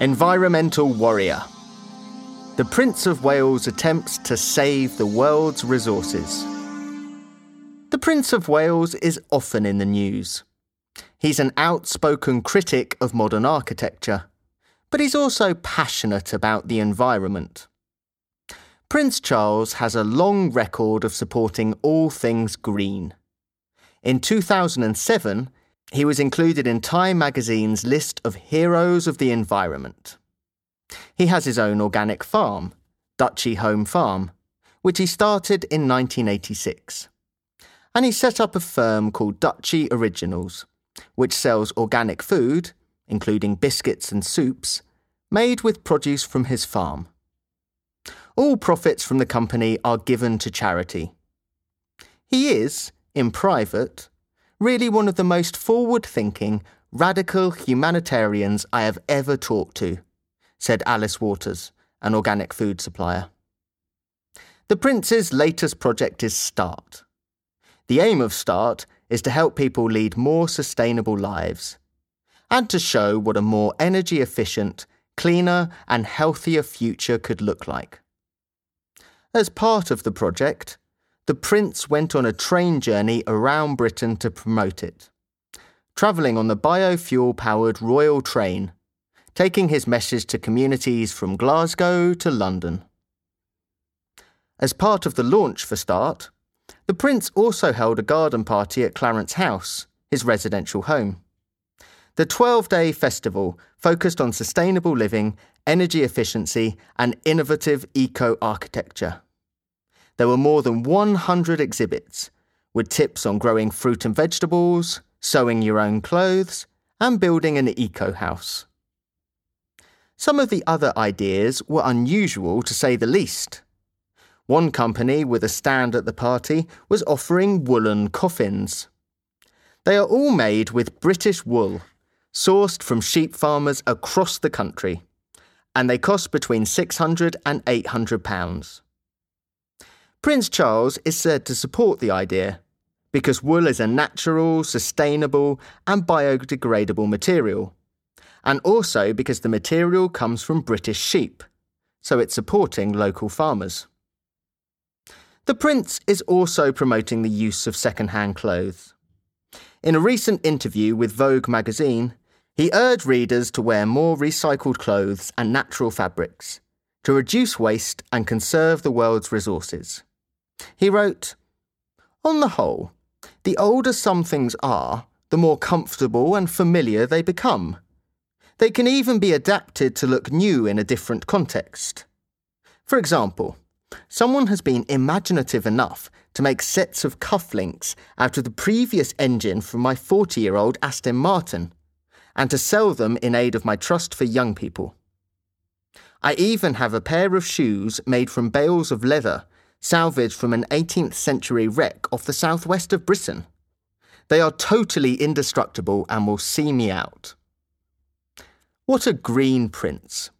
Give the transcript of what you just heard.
Environmental warrior. The Prince of Wales attempts to save the world's resources. The Prince of Wales is often in the news. He's an outspoken critic of modern architecture, but he's also passionate about the environment. Prince Charles has a long record of supporting all things green. In 2007, he was included in Time magazine's list of heroes of the environment. He has his own organic farm, Duchy Home Farm, which he started in 1986. And he set up a firm called Duchy Originals, which sells organic food, including biscuits and soups, made with produce from his farm. All profits from the company are given to charity. He is, in private, really one of the most forward thinking, radical humanitarians I have ever talked to, said Alice Waters, an organic food supplier. The Prince's latest project is START. The aim of START is to help people lead more sustainable lives and to show what a more energy efficient, cleaner, and healthier future could look like. As part of the project, the Prince went on a train journey around Britain to promote it, travelling on the biofuel powered Royal Train, taking his message to communities from Glasgow to London. As part of the launch for START, the Prince also held a garden party at Clarence House, his residential home. The 12 day festival focused on sustainable living, energy efficiency, and innovative eco architecture there were more than 100 exhibits with tips on growing fruit and vegetables, sewing your own clothes, and building an eco house. Some of the other ideas were unusual to say the least. One company with a stand at the party was offering woolen coffins. They are all made with British wool, sourced from sheep farmers across the country, and they cost between 600 and 800 pounds. Prince Charles is said to support the idea because wool is a natural, sustainable, and biodegradable material, and also because the material comes from British sheep, so it's supporting local farmers. The Prince is also promoting the use of second-hand clothes. In a recent interview with Vogue magazine, he urged readers to wear more recycled clothes and natural fabrics to reduce waste and conserve the world's resources. He wrote, On the whole, the older some things are, the more comfortable and familiar they become. They can even be adapted to look new in a different context. For example, someone has been imaginative enough to make sets of cufflinks out of the previous engine from my 40 year old Aston Martin and to sell them in aid of my trust for young people. I even have a pair of shoes made from bales of leather salvaged from an 18th century wreck off the southwest of Britain. They are totally indestructible and will see me out. What a green prince.